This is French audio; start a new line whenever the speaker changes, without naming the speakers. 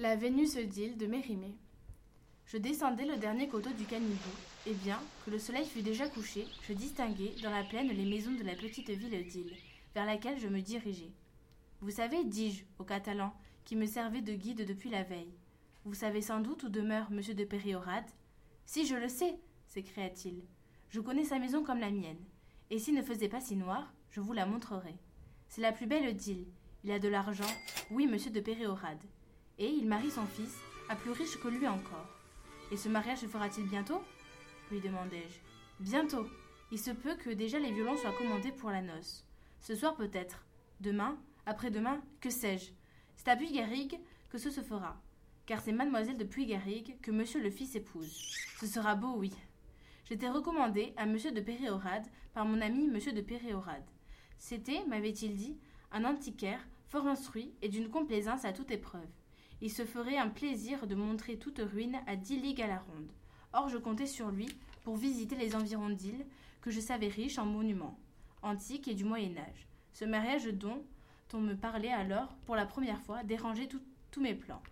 La Vénus d'île de Mérimée. Je descendais le dernier coteau du caniveau, et bien que le soleil fût déjà couché, je distinguai dans la plaine les maisons de la petite ville d'île, vers laquelle je me dirigeais. Vous savez, dis-je au Catalan, qui me servait de guide depuis la veille. Vous savez sans doute où demeure monsieur de Périorade? Si, je le sais, s'écria-t-il. Je connais sa maison comme la mienne, et s'il ne faisait pas si noir, je vous la montrerai. C'est la plus belle d'île. Il a de l'argent, oui, monsieur de Périorade et il marie son fils à plus riche que lui encore. Et ce mariage se fera-t-il bientôt? lui demandai-je. Bientôt. Il se peut que déjà les violons soient commandés pour la noce. Ce soir peut-être. Demain, après-demain, que sais-je? C'est à Puy-Garrigue que ce se fera. Car c'est mademoiselle de Puy-Garrigue que monsieur le fils épouse. Ce sera beau, oui. J'étais recommandé à monsieur de Péréorade par mon ami monsieur de Péréorade. C'était, m'avait-il dit, un antiquaire fort instruit et d'une complaisance à toute épreuve il se ferait un plaisir de montrer toute ruine à dix ligues à la ronde. Or, je comptais sur lui pour visiter les environs d'îles que je savais riches en monuments, antiques et du Moyen Âge. Ce mariage dont on me parlait alors pour la première fois dérangeait tous mes plans.